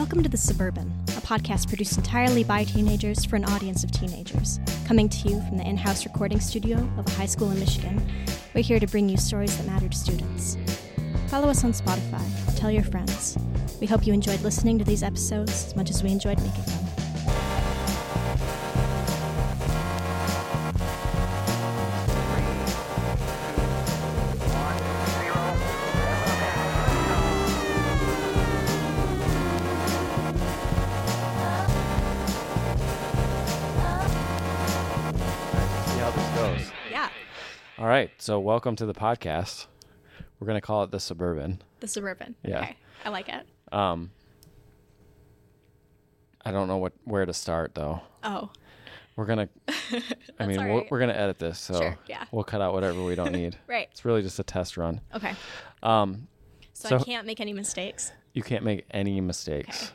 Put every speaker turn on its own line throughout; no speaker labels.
Welcome to The Suburban, a podcast produced entirely by teenagers for an audience of teenagers. Coming to you from the in house recording studio of a high school in Michigan, we're here to bring you stories that matter to students. Follow us on Spotify, tell your friends. We hope you enjoyed listening to these episodes as much as we enjoyed making them.
So welcome to the podcast. We're gonna call it the Suburban.
The Suburban.
Yeah.
Okay, I like it.
Um, I don't know what where to start though.
Oh,
We're gonna, I mean, we're,
right.
we're gonna edit this, so
Sure, yeah.
we'll cut out whatever we don't need.
right.
It's really just a test run.
Okay.
Um,
So, I can't make any mistakes.
you can't make any mistakes, Okay.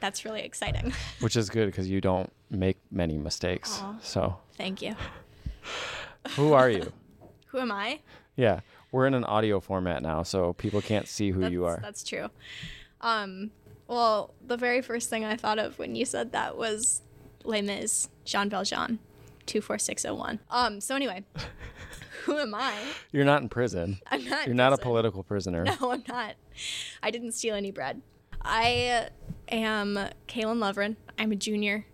That's really exciting.
which is good because you don't make many mistakes.
Aw.
So,
Thank you.
who are you?
Who am I?
yeah, we're in an audio format now, so people can't see who you are.
That's true. Um, well, the very first thing I thought of when you said that was Les Mis, Jean Valjean, 24601. Um, so anyway, who am I?
You're not in prison.
I'm not.
You're not a political prisoner.
No, I'm not. I didn't steal any bread. I am Kaelyn Lovren. I'm a junior.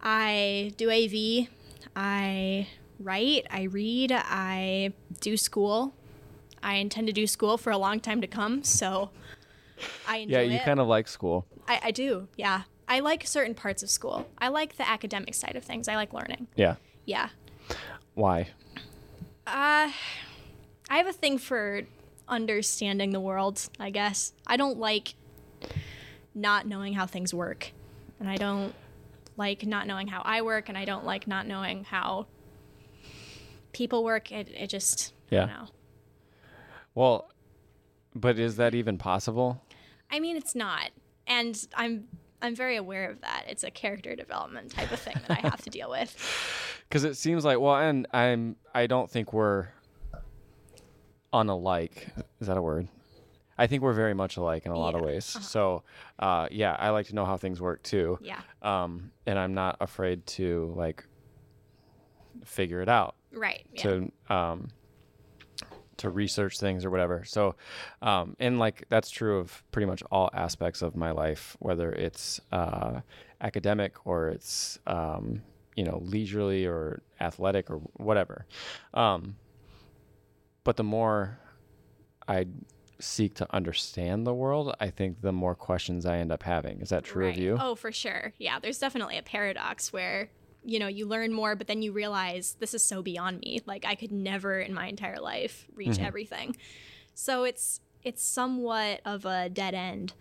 I do AV. I write. I read. I do school. I intend to do school for a long time to come. So I enjoy
Yeah, you
it.
kind of like school.
I, I do. Yeah. I like certain parts of school. I like the academic side of things. I like learning.
Yeah.
Yeah.
Why?
Uh, I have a thing for understanding the world, I guess. I don't like not knowing how things work. And I don't like not knowing how I work, and I don't like not knowing how people work. It, it just,
Yeah.
know.
Well, but is that even possible?
I mean, it's not. And I'm. I'm very aware of that. It's a character development type of thing that I have to deal with.
Because it seems like well, and I'm I don't think we're unalike. Is that a word? I think we're very much alike in a lot of
Yeah,
ways. So, uh, yeah, I like to know how things work too.
Yeah.
Um, and I'm not afraid to like figure it out.
Right. Yeah.
to um to research things or whatever. So um and like that's true of pretty much all aspects of my life, whether it's uh academic or it's um you know leisurely or athletic or whatever. Um but the more I seek to understand the world, I think the more questions I end up having. Is that true of you?
Oh, for sure. Yeah, there's definitely a paradox where you know you learn more, but then you realize this is so beyond me. Like I could never in my entire life reach
Mm-hmm.
everything. So it's it's somewhat of a dead end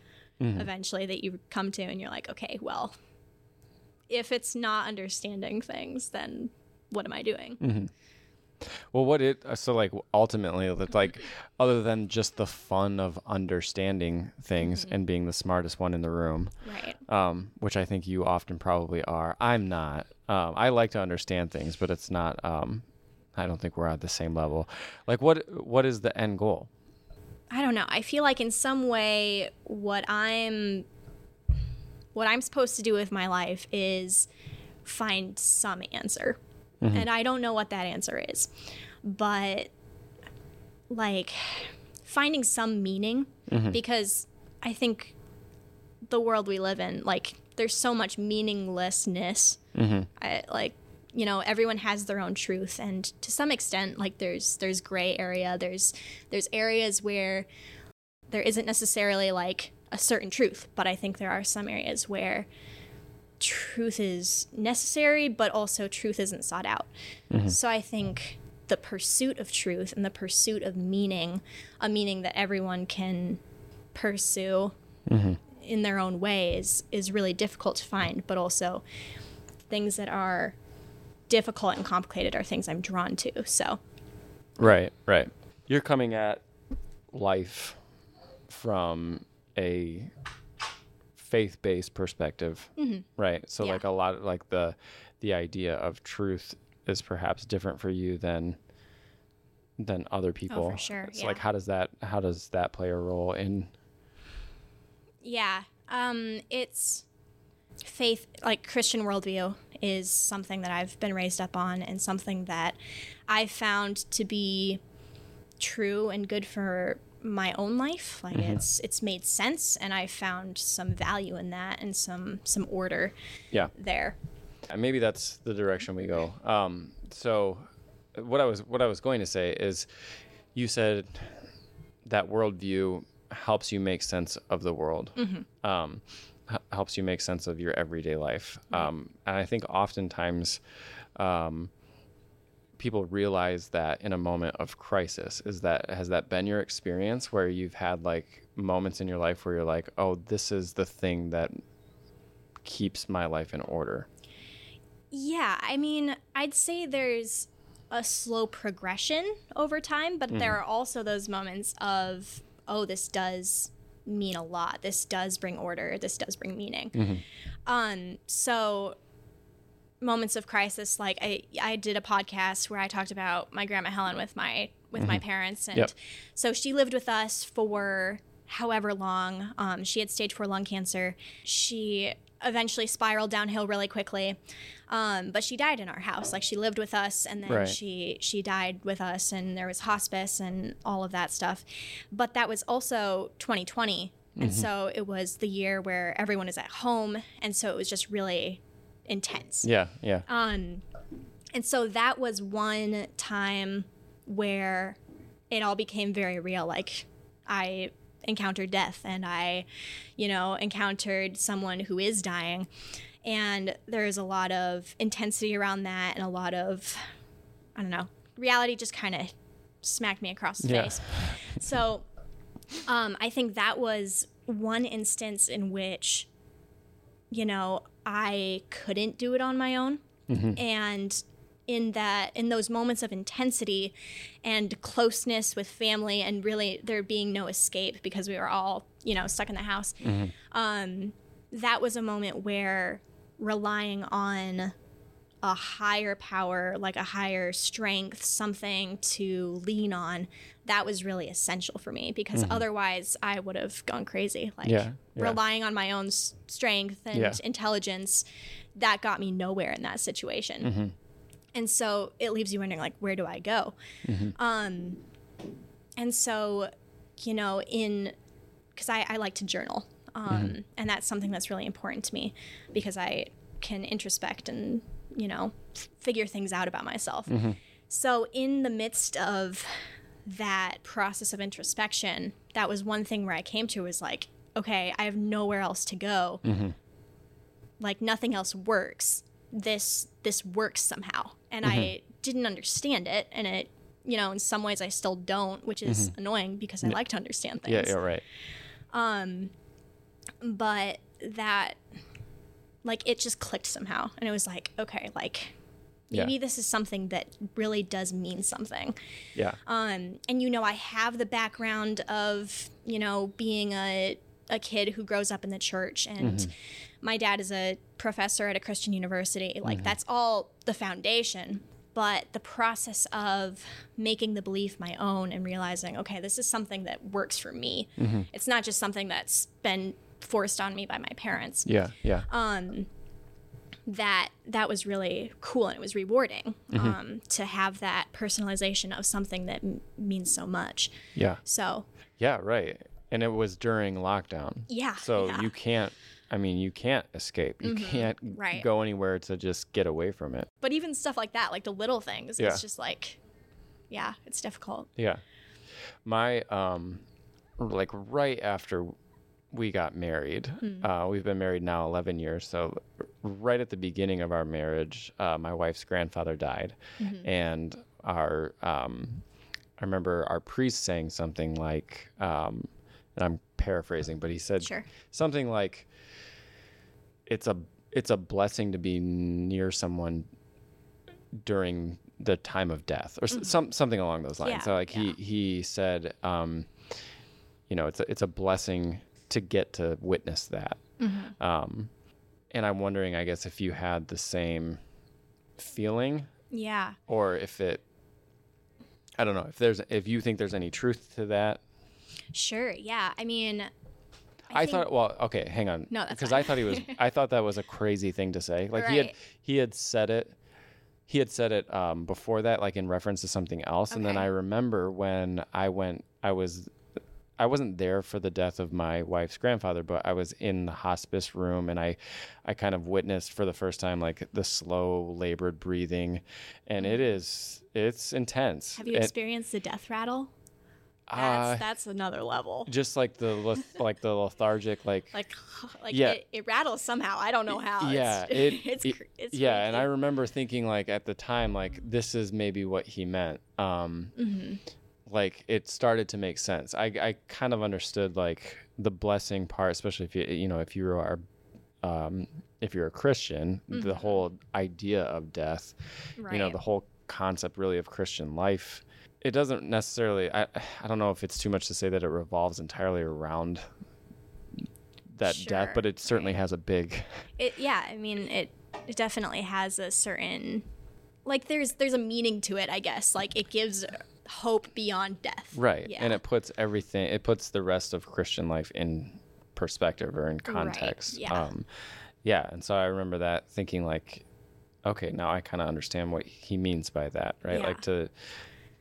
Mm-hmm.
eventually that you come to, and you're like, okay, well, if it's not understanding things, then what am I doing?
Mm-hmm. Well, what it uh, so like ultimately, it's like other than just the fun of understanding things and being the smartest one in the room,
Right.
um, which I think you often probably are. I'm not. Um, I like to understand things, but it's not. Um, I don't think we're at the same level. Like, what what is the end goal?
I don't know. I feel like in some way what I'm what I'm supposed to do with my life is find some answer. Mm-hmm. And I don't know what that answer is. But like finding some meaning mm-hmm. because I think the world we live in like there's so much meaninglessness. Mm-hmm. I, like you know everyone has their own truth. And to some extent like there's there's gray area. There's there's areas where there isn't necessarily like a certain truth. But i think there are some areas where truth is necessary but also truth isn't sought out mm-hmm. so i think the pursuit of truth and the pursuit of meaning a meaning that everyone can pursue mm-hmm. in their own ways is really difficult to find but also things that are difficult and complicated are things I'm drawn to. So,
Right, right. You're coming at life from a faith-based perspective, right? So
Mm-hmm. Yeah.
like a lot of like the the idea of truth is perhaps different for you than than other people.
Oh, for sure,
So like how does that how does that play a role in
yeah, Um, it's faith, like Christian worldview, is something that I've been raised up on and something that I found to be true and good for my own life. Like it's it's made sense, and I found some value in that and some some order
Yeah.
there.
Uh, maybe that's the direction we go. Um, so, what I was what I was going to say is, you said that worldview helps you make sense of the world, um, h- helps you make sense of your everyday life, um, and I think oftentimes. Um, people realize that in a moment of crisis is that has that been your experience where you've had like moments in your life where you're like oh this is the thing that keeps my life in order
Yeah, I mean, I'd say there's a slow progression over time, but there are also those moments of, oh, this does mean a lot. This does bring order. This does bring meaning. Um, so moments of crisis, like I, I did a podcast where I talked about my grandma Helen with my with my parents, and
Yep.
so she lived with us for however long. Um, she had stage four lung cancer. She eventually spiraled downhill really quickly, um, but she died in our house. Like she lived with us, and then
Right.
she she died with us, and there was hospice and all of that stuff. But that was also 2020, and so it was the year where everyone is at home, and so it was just really intense.
yeah yeah
Um, and so that was one time where it all became very real. Like I encountered death and I, you know, encountered someone who is dying. And there's a lot of intensity around that and a lot of, I don't know, reality just kind of smacked me across the
Yeah.
face. So um, I think that was one instance in which, you know, I couldn't do it on my own. And in that, in those moments of intensity and closeness with family, and really there being no escape because we were all, you know, stuck in the house, um, that was a moment where relying on a higher power, like a higher strength, something to lean on, that was really essential for me because otherwise I would have gone crazy. Like
Yeah, yeah.
relying on my own s- strength and
Yeah.
intelligence, that got me nowhere in that situation.
Mm-hmm.
And so it leaves you wondering, like, where do I go? Um, and so, you know, in because I, I like to journal, um, and that's something that's really important to me because I can introspect and you know figure things out about myself. Mm-hmm. So in the midst of that process of introspection, that was one thing where I came to was like, okay, I have nowhere else to go. Mm-hmm. Like nothing else works. This this works somehow, and I mm-hmm. didn't understand it, and it. You know, in some ways, I still don't, which is annoying because I like to understand things
yeah yeah right Um,
but that like it just clicked somehow. And it was like okay like maybe
Yeah.
this is something that really does mean something.
Yeah.
Um and you know i have the background of you know being a a kid who grows up in the church and mm-hmm. my dad is a professor at a christian university. Like mm-hmm. that's all the foundation. But the process of making the belief my own and realizing okay this is something that works for me. Mm-hmm. It's not just something that's been forced on me by my parents.
Yeah yeah.
Um, that that was really cool and it was rewarding
Mm-hmm.
um, to have that personalization of something that m- means so much.
Yeah.
So.
Yeah right. And it was during lockdown.
Yeah,
so
yeah.
you can't i mean you can't escape. You can't
Right.
go anywhere to just get away from it.
But even stuff like that like the little things
Yeah.
it's just like yeah it's difficult.
Yeah. My um like right after we got married, uh, we've been married now 11 years. So, right at the beginning of our marriage, uh, my wife's grandfather died. And our, um, I remember our priest saying something like, um, and I'm paraphrasing, but he said
Sure.
something like, it's a, it's a blessing to be near someone during the time of death or s some something along those lines.
Yeah,
so like he he said um you know, it's a, it's a blessing to get to witness that. Um and I'm wondering I guess if you had the same feeling
yeah
or if it I don't know, if there's if you think there's any truth to that.
Sure. Yeah. I mean, I
I,
think-
thought. Well, okay, hang on.
No,
because. I thought he was. I thought that was a crazy thing to say. Like he had he had said it. He had said it um, before that, like in reference to something else. And then I remember when I went, I was, I wasn't there for the death of my wife's grandfather, but I was in the hospice room, and I, I kind of witnessed for the first time like the slow, labored breathing, and it is, it's intense.
Have you experienced the death rattle?
uh,
That's that's another level.
just like the leth- like the lethargic, like
Like like
Yeah.
it, it rattles somehow. I don't know how.
yeah
it's,
it,
it's,
it-
it's
yeah and i remember thinking like at the time like this is maybe what he meant um
Mm-hmm.
Like it started to make sense i i kind of understood like the blessing part especially if you you know if you are um if you're a christian the
Mm-hmm.
whole idea of death you know the whole concept really of christian life it doesn't necessarily I, I don't know if it's too much to say that it revolves entirely around that death but it certainly
right.
has a big
It yeah, I mean it it definitely has a certain like there's there's a meaning to it, I guess. Like it gives hope beyond death.
Right.
Yeah.
And it puts everything, it puts the rest of Christian life in perspective or in context.
yeah.
Um, yeah. And so I remember that thinking, like, okay, now I kind of understand what he means by that, right?
Yeah.
Like to,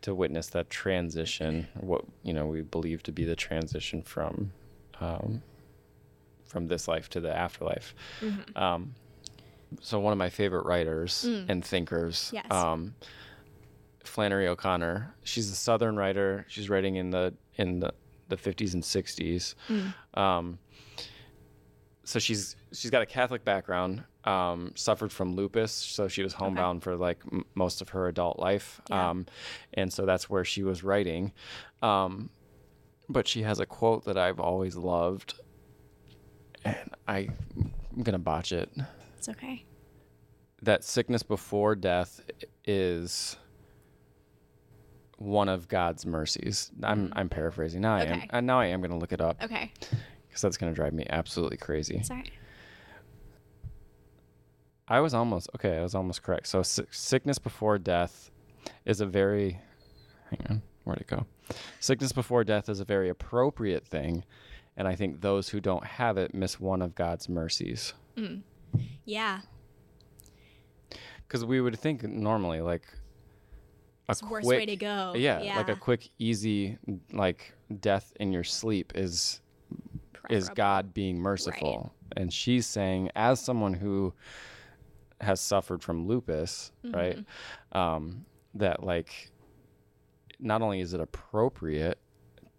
to witness that transition, what, you know, we believe to be the transition from, um, from this life to the afterlife.
Mm-hmm.
Um, so one of my favorite writers and thinkers,
Mm. Yes.
um, Flannery O'Connor. She's a Southern writer. She's writing in the in the, the 50s and 60s.
Mm.
Um, so she's she's got a Catholic background. Um, suffered from lupus, so she was homebound for like m- most of her adult life.
Yeah.
Um, and so that's where she was writing. Um, but she has a quote that I've always loved, and I, I'm gonna botch it
It's okay.
that sickness before death is one of God's mercies. I'm mm. I'm paraphrasing. Now I am.
Okay.
And now I am going to look it up
Okay.
because that's going to drive me absolutely crazy.
Sorry.
I was almost okay. I was almost correct. So si- sickness before death is a very hang on, where'd it go? Sickness before death is a very appropriate thing, and I think those who don't have it miss one of God's mercies. Mm.
Yeah.
Because we would think normally like a
worst way to go.
Yeah, like a quick, easy, like death in your sleep is is God being merciful. And she's saying, as someone who has suffered from lupus,
Mm-hmm.
right, um, that like not only is it appropriate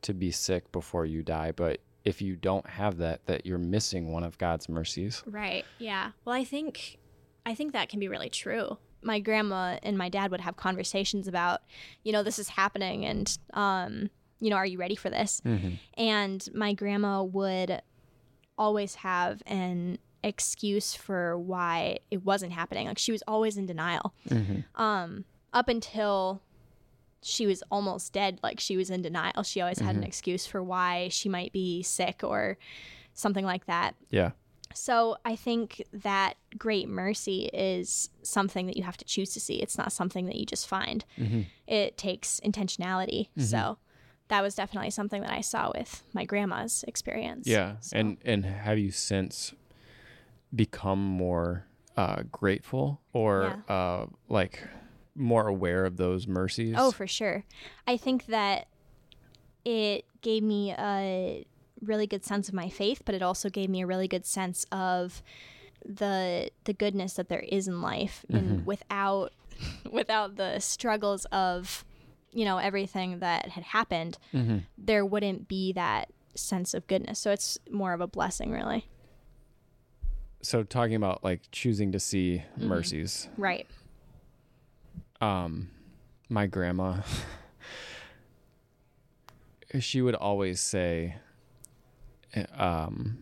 to be sick before you die, but if you don't have that, that you're missing one of God's mercies.
Right. Yeah. Well, I think I think that can be really true. My grandma and my dad would have conversations about, you know, this is happening and um, you know, are you ready for this? And my grandma would always have an excuse for why it wasn't happening. Like she was always in denial. Um, up until she was almost dead, like she was in denial. She always had an excuse for why she might be sick or something like that.
Yeah.
So I think that great mercy is something that you have to choose to see. It's not something that you just find. It takes intentionality. So that was definitely something that I saw with my grandma's experience.
Yeah.
So-
And and have you since become more uh, grateful or uh, like more aware of those mercies?
Oh, for sure. I think that it gave me a really good sense of my faith, but it also gave me a really good sense of the the goodness that there is in life. And without without the struggles of you know everything that had happened there wouldn't be that sense of goodness. So it's more of a blessing really.
So talking about like choosing to see
Mm-hmm.
mercies.
right.
Um, my grandma, she would always say, um,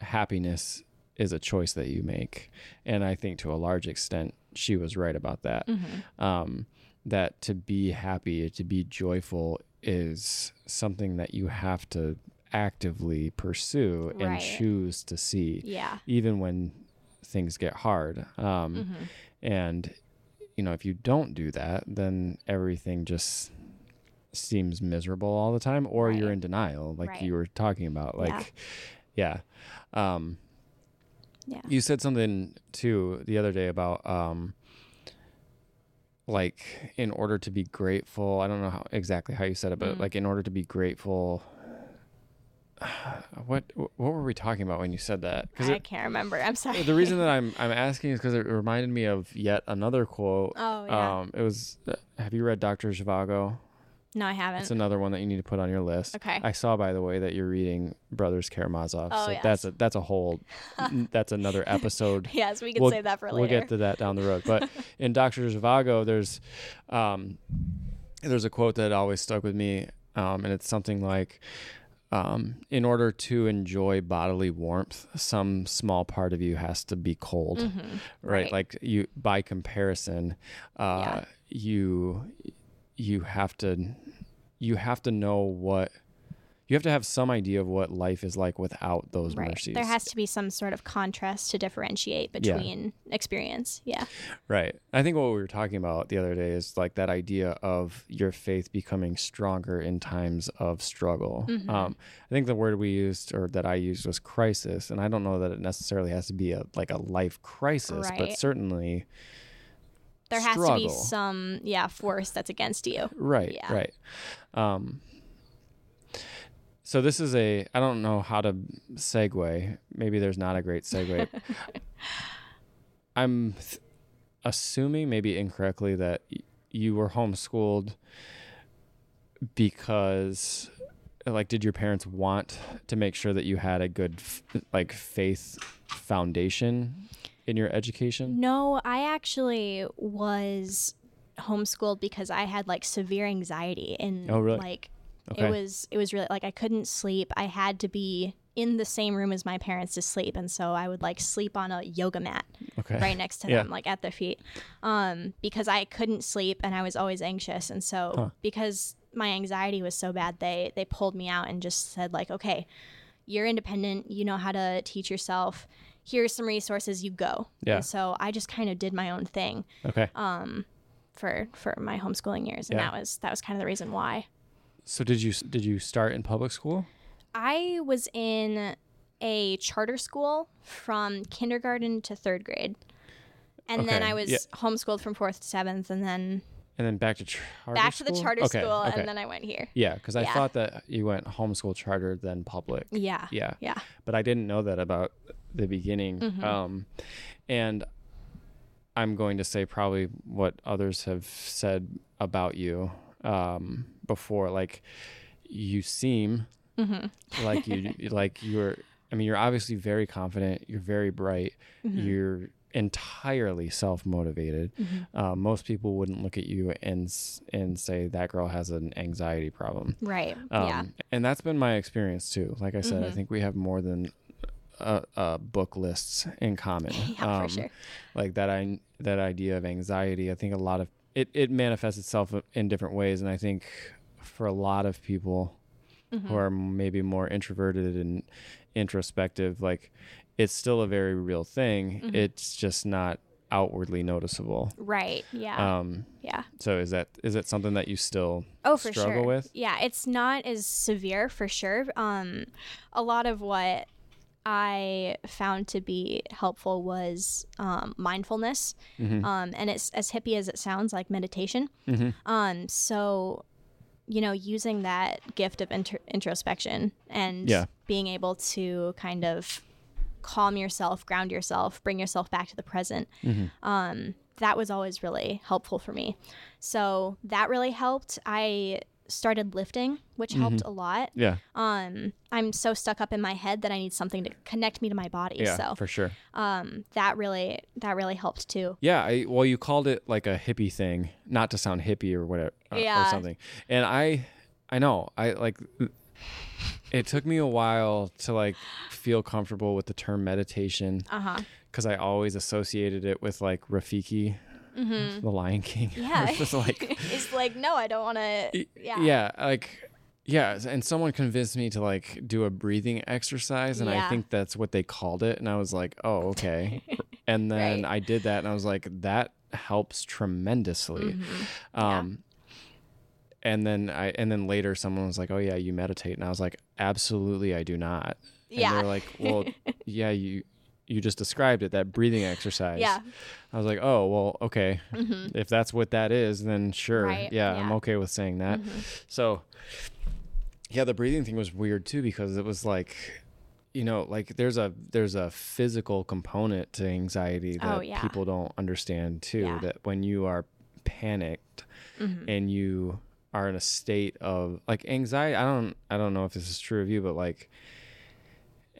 happiness is a choice that you make, and I think to a large extent she was right about that.
Mm-hmm.
Um, that to be happy, to be joyful, is something that you have to actively pursue and
Right.
choose to see
yeah
even when things get hard. Um,
Mm-hmm.
And, you know, if you don't do that, then everything just seems miserable all the time, or you're in denial, like
Right.
you were talking about. Like,
Yeah.
Yeah. Um,
Yeah.
You said something too the other day about um, like in order to be grateful. I don't know how, exactly how you said it, but
Mm.
like in order to be grateful. What what were we talking about when you said that?
Because I can't remember. I'm sorry.
the reason that I'm I'm asking is because it reminded me of yet another quote.
Oh yeah.
Um, it was. Uh, have you read Doctor Zhivago?
No, I haven't.
It's another one that you need to put on your list.
Okay.
I saw, by the way, that you're reading Brothers Karamazov.
Oh,
so
yes.
that's a that's a whole that's another episode.
yes, we can
We'll-
save that for later.
We'll get to that down the road. But in Doctor Zhivago, there's um, there's a quote that always stuck with me, um, and it's something like. Um, in order to enjoy bodily warmth, some small part of you has to be cold, right?
Mm-hmm. right.
Like you, by comparison, uh,
Yeah.
you you have to you have to know what you have to have some idea of what life is like without those
right.
mercies.
There has to be some sort of contrast to differentiate
Yeah.
between experience. Yeah.
Right. I think what we were talking about the other day is like that idea of your faith becoming stronger in times of struggle.
Mm-hmm.
Um, I think the word we used or that I used was crisis, and I don't know that it necessarily has to be a like a life crisis, but certainly
There has to be some yeah force that's against you.
right,
Yeah.
right. Um, so this is a I don't know how to segue. Maybe there's not a great segue. I'm th- assuming, maybe incorrectly, that y- you were homeschooled because, like, did your parents want to make sure that you had a good, f- like, faith foundation in your education?
No, I actually was homeschooled because I had like severe anxiety and
Oh, really?
like
Okay.
it was it was really like I couldn't sleep. I had to be in the same room as my parents to sleep and so I would like sleep on a yoga mat
Okay.
right next to
Yeah.
them like at their feet um because I couldn't sleep and I was always anxious and so
Huh.
because my anxiety was so bad they they pulled me out and just said like okay you're independent you know how to teach yourself here's some resources you go
Yeah.
and so I just kind of did my own thing
Okay.
um for for my homeschooling years and
Yeah.
that was that was kind of the reason why
So did you did you start in public school?
I was in a charter school from kindergarten to third grade. And then I was
yeah.
homeschooled from fourth to seventh, and then
And then back to charter
back to the charter
Okay,
school,
okay.
and then I went here.
Yeah, because I
Yeah.
thought that you went homeschool charter then public.
Yeah.
Yeah.
Yeah.
But I didn't know that about the beginning.
Mm-hmm.
Um, and I'm going to say probably what others have said about you um, before. Like you seem
Mm-hmm.
like you like you're. I mean, you're obviously very confident. You're very bright.
Mm-hmm.
You're entirely self motivated.
Mm-hmm.
Uh, most people wouldn't look at you and and say that girl has an anxiety problem.
Right.
Um,
yeah.
And that's been my experience too. Like I said, I
Mhm.
think we have more than uh, uh, book lists in common.
Yeah, for sure.
Like that, I that idea of anxiety. I think a lot of it it manifests itself in different ways, and I think for a lot of people
Mm-hmm.
who are maybe more introverted and introspective, like it's still a very real thing.
Mm-hmm.
It's just not outwardly noticeable.
Right. Yeah.
Um,
yeah.
so is that is it something that you still
Oh, for
struggle
sure.
with?
Yeah, it's not as severe for sure. Um, a lot of what I found to be helpful was um, mindfulness,
Mm-hmm.
um, and it's as hippie as it sounds, like meditation. Um, so, you know, using that gift of inter- introspection and
Yeah.
being able to kind of calm yourself, ground yourself, bring yourself back to the present. Um, that was always really helpful for me. So that really helped. I started lifting, which helped a lot.
Yeah.
Um, I'm so stuck up in my head that I need something to connect me to my body.
Yeah,
so
for sure.
um, that really that really helped too.
Yeah, I, well, you called it like a hippie thing, not to sound hippie or whatever, uh, or something. And I, I know, I like. It took me a while to like feel comfortable with the term meditation
Uh huh.
because I always associated it with like Rafiki, the Lion King.
Mm-hmm. Yeah.
It's like
it's like no, I don't want to. Yeah.
yeah like yeah and someone convinced me to like do a breathing exercise and i think that's what they called it and i was like oh okay and then
Right.
i did that and i was like that helps tremendously
Mm-hmm.
um and then i and then later someone was like oh yeah you meditate and i was like absolutely i do not And
Yeah.
they're like, well, yeah, you you just described it, that breathing exercise.
Yeah.
I was like, oh, well, okay. Mm-hmm. If that's what that is, then sure.
Right,
Yeah, I'm okay with saying that. Mm-hmm. So, yeah, the breathing thing was weird too because it was like, you know, like there's a there's a physical component to anxiety oh, that
Oh, yeah.
people don't understand too.
Yeah.
That when you are panicked mm-hmm. and you are in a state of like anxiety, I don't I don't know if this is true of you, but like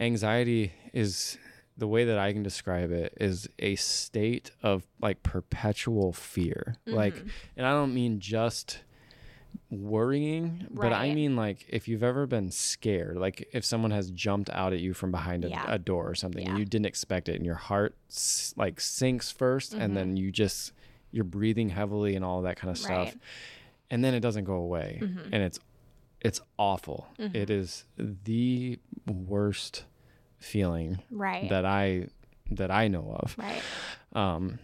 anxiety is the way that I can describe it is a state of like perpetual fear. Like,
Mm-hmm.
and I don't mean just worrying, but I mean like if you've ever been scared, like if someone has jumped out at you from behind a,
Yeah.
a door or something and you didn't expect it and your heart s- like sinks 1st and then you just you're breathing heavily and all that kind of stuff
Mm-hmm. Right. Mm-hmm.
and then it doesn't go away and it's it's awful it is the worst feeling
Right.
that i that i know of
right.
um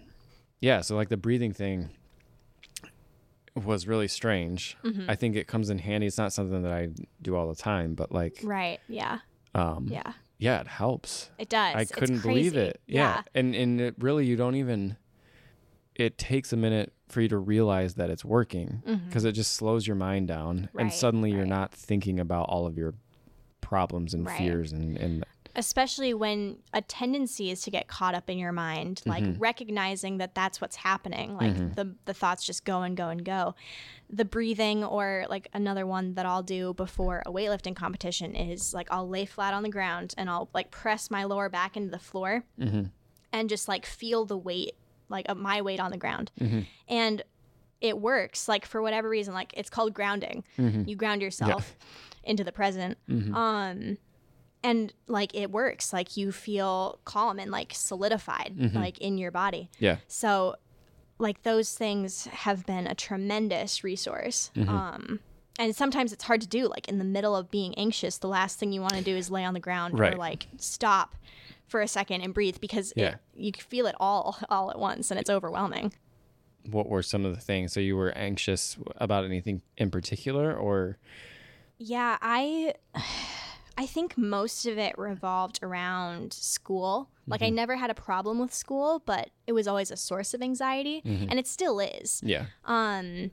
yeah so like the breathing thing was really strange
Mm-hmm.
i think it comes in handy it's not something that i do all the time but like
Right. Yeah.
um
Yeah.
yeah it helps
It does.
I couldn't believe
crazy.
it. Yeah. And and it really you don't even it takes a minute for you to realize that it's working because it just slows your mind down and
Mm-hmm. Right,
suddenly you're not thinking about all of your problems and
Right.
fears and and
especially when a tendency is to get caught up in your mind like
Mm-hmm.
recognizing that that's what's happening like the the thoughts just go and go and go the breathing or like another one that I'll do before a weightlifting competition is like I'll lay flat on the ground and I'll like press my lower back into the floor and just like feel the weight like of my weight on the ground. Mm-hmm. And it works like for whatever reason like it's called grounding. Mm-hmm. You ground yourself into the present mm-hmm. um and like it works. Like you feel calm and like solidified like in your body.
Yeah.
so like those things have been a tremendous resource um and sometimes it's hard to do like in the middle of being anxious the last thing you want to do is lay on the ground
Right.
or like stop for a second and breathe because
Yeah.
it, you feel it all all at once and it's overwhelming
What were some of the things? So you were anxious about anything in particular or
Yeah, I I think most of it revolved around school. Like I mm-hmm. never had a problem with school, but it was always a source of anxiety mm-hmm. and it still is.
yeah.
Um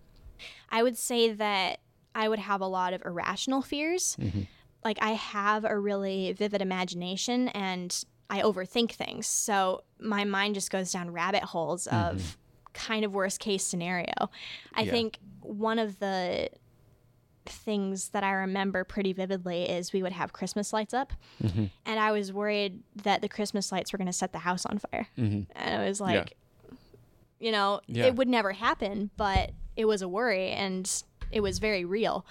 I would say that I would have a lot of irrational fears. Mm-hmm. Like I have a really vivid imagination and I overthink things. So my mind just goes down rabbit holes of kind of worst case scenario. I
Yeah.
think one of the things that I remember pretty vividly is we would have Christmas lights up,
Mm-hmm.
and I was worried that the Christmas lights were going to set the house on fire. And it was like, you know,
Mm-hmm. Yeah.
it would never happen, but it was a worry and it was very real.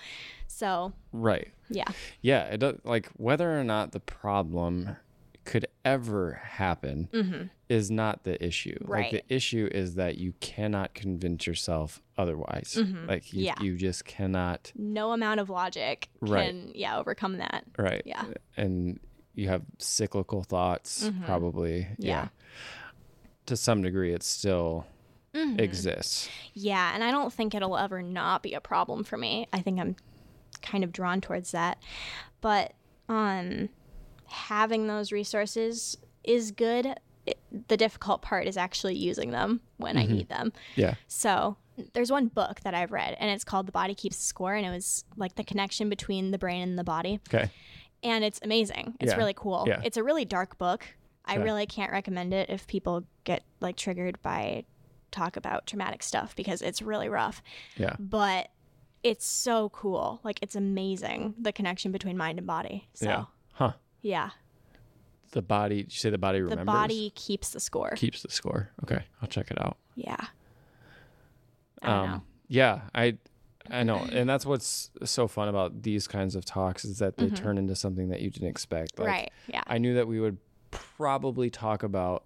So,
Right.
yeah.
Yeah, it does like whether or not the problem could ever happen is not the issue. Like
Mm-hmm. Right.
the issue is that you cannot convince yourself otherwise. Like you,
Mm-hmm. Yeah.
you just cannot
No amount of logic
Right.
can, yeah, overcome that.
right.
Yeah.
And you have cyclical thoughts probably.
Mm-hmm. Yeah.
To some degree it still
Mm-hmm.
exists.
Yeah, and I don't think it'll ever not be a problem for me. I think I'm kind of drawn towards that. But um having those resources is good. It, the difficult part is actually using them when I mm-hmm. need them.
Yeah.
So, there's one book that I've read and it's called The Body Keeps the Score and it was like the connection between the brain and the body
Okay.
and it's amazing. It's
Yeah.
really cool.
Yeah.
It's a really dark book. I
Okay.
really can't recommend it if people get like triggered by talk about traumatic stuff because it's really rough.
Yeah.
But it's so cool. Like it's amazing the connection between mind and body. So
Yeah. Huh.
Yeah,
The body did you say the body remembers?
the body keeps the score.
keeps the score. Okay. I'll check it out.
yeah. I don't know.
Um, yeah, I I know, and that's what's so fun about these kinds of talks is that they turn into something that you didn't expect. Like,
Mm-hmm. right. Yeah.
I knew that we would probably talk about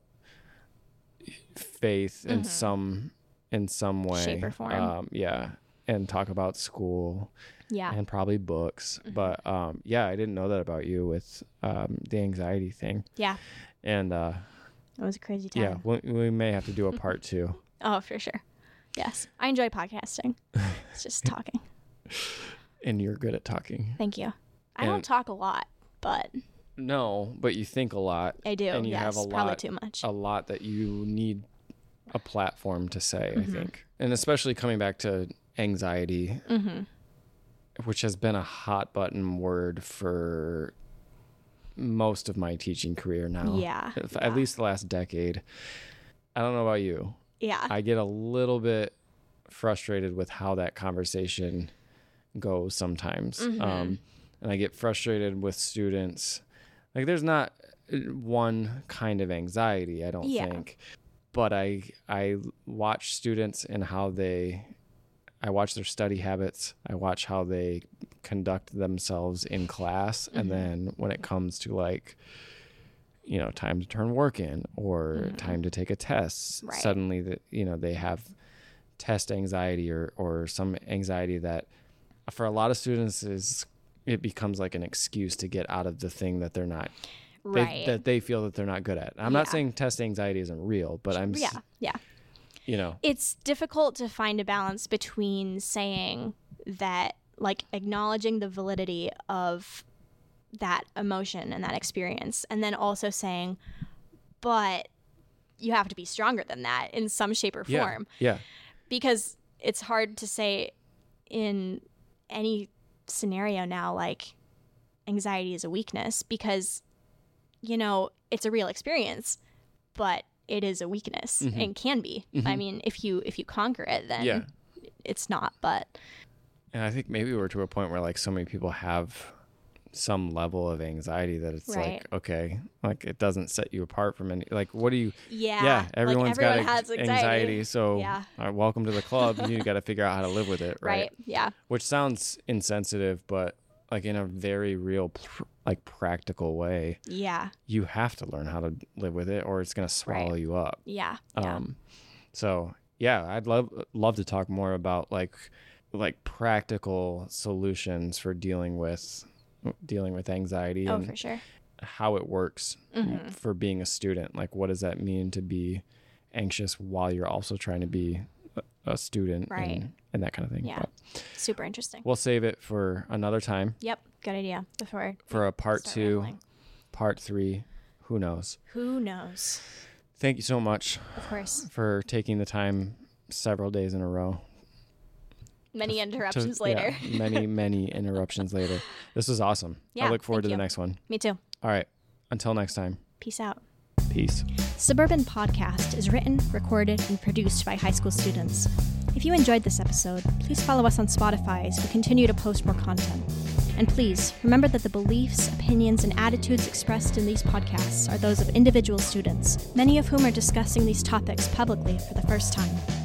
faith in some in some way,
Mm-hmm. Shape or form.
Um, yeah, and talk about school
yeah.
and probably books.
Mm-hmm.
But um, yeah, I didn't know that about you with um, the anxiety thing,
yeah.
and uh,
It was a crazy time.
yeah, we, we may have to do a part two.
Oh, for sure. Yes. I enjoy podcasting. It's just talking.
And you're good at talking.
Thank you. I
And-
don't talk a lot, but
No, but you think a lot.
I do.
And you
yes,
have a lot probably
too much.
a lot that you need a platform to say.
Mm-hmm.
I think, and especially coming back to anxiety,
Mm-hmm.
Which has been a hot button word for most of my teaching career now.
Yeah,
If-
yeah.
at least the last decade. I don't know about you.
yeah.
I get a little bit frustrated with how that conversation goes sometimes.
Mm-hmm.
Um, and I get frustrated with students. Like, there's not one kind of anxiety, I don't
Yeah.
think. But I, I watch students and how they, I watch their study habits. I watch how they conduct themselves in class. And mm-hmm. then when it comes to like, you know, time to turn work in or mm-hmm. time to take a test,
Right.
suddenly that, you know, they have test anxiety or, or some anxiety that for a lot of students is it becomes like an excuse to get out of the thing that they're not they, that they feel that they're not good at. I'm not saying test anxiety isn't real, but I'm
yeah, yeah.
You know,
It's difficult to find a balance between saying that, like, acknowledging the validity of that emotion and that experience, and then also saying, but you have to be stronger than that in some shape or
yeah.
form.
Yeah.
because it's hard to say in any scenario now like anxiety is a weakness because you know it's a real experience but it is a weakness mm-hmm. and can be i mm-hmm. mean if you if you conquer it then
Yeah.
it's not but
And I think maybe we're to a point where like so many people have some level of anxiety that it's
Right.
like okay, like it doesn't set you apart from any like what do you
yeah
yeah,
like, everyone
got
has
ex-
anxiety,
so
Yeah.
right, welcome to the club. you got to figure out how to live with it, right?
right yeah
Which sounds insensitive, but like in a very real pr- like practical way,
yeah
you have to learn how to live with it or it's going to swallow
Right.
you up.
yeah yeah
Um, so yeah, I'd love love to talk more about like like practical solutions for dealing with dealing with anxiety
oh
and
for sure
how it works
Mm-hmm.
for being a student. Like, what does that mean to be anxious while you're also trying to be a, student,
Right.
And, and that kind of thing.
Yeah.
But
super interesting
we'll save it for another time
yep good idea before
for a part two,
rambling.
part three. Who knows?
who knows
Thank you so much
of course
for taking the time several days in a row
many
to-
interruptions
yeah,
later
many, many interruptions later. This was awesome.
Yeah,
I look forward to
thank
the next one.
me too
All right. Until next time.
peace out
Peace.
Suburban Podcast is written, recorded, and produced by high school students. If you enjoyed this episode, please follow us on Spotify as we continue to post more content. And please remember that the beliefs, opinions, and attitudes expressed in these podcasts are those of individual students, many of whom are discussing these topics publicly for the first time.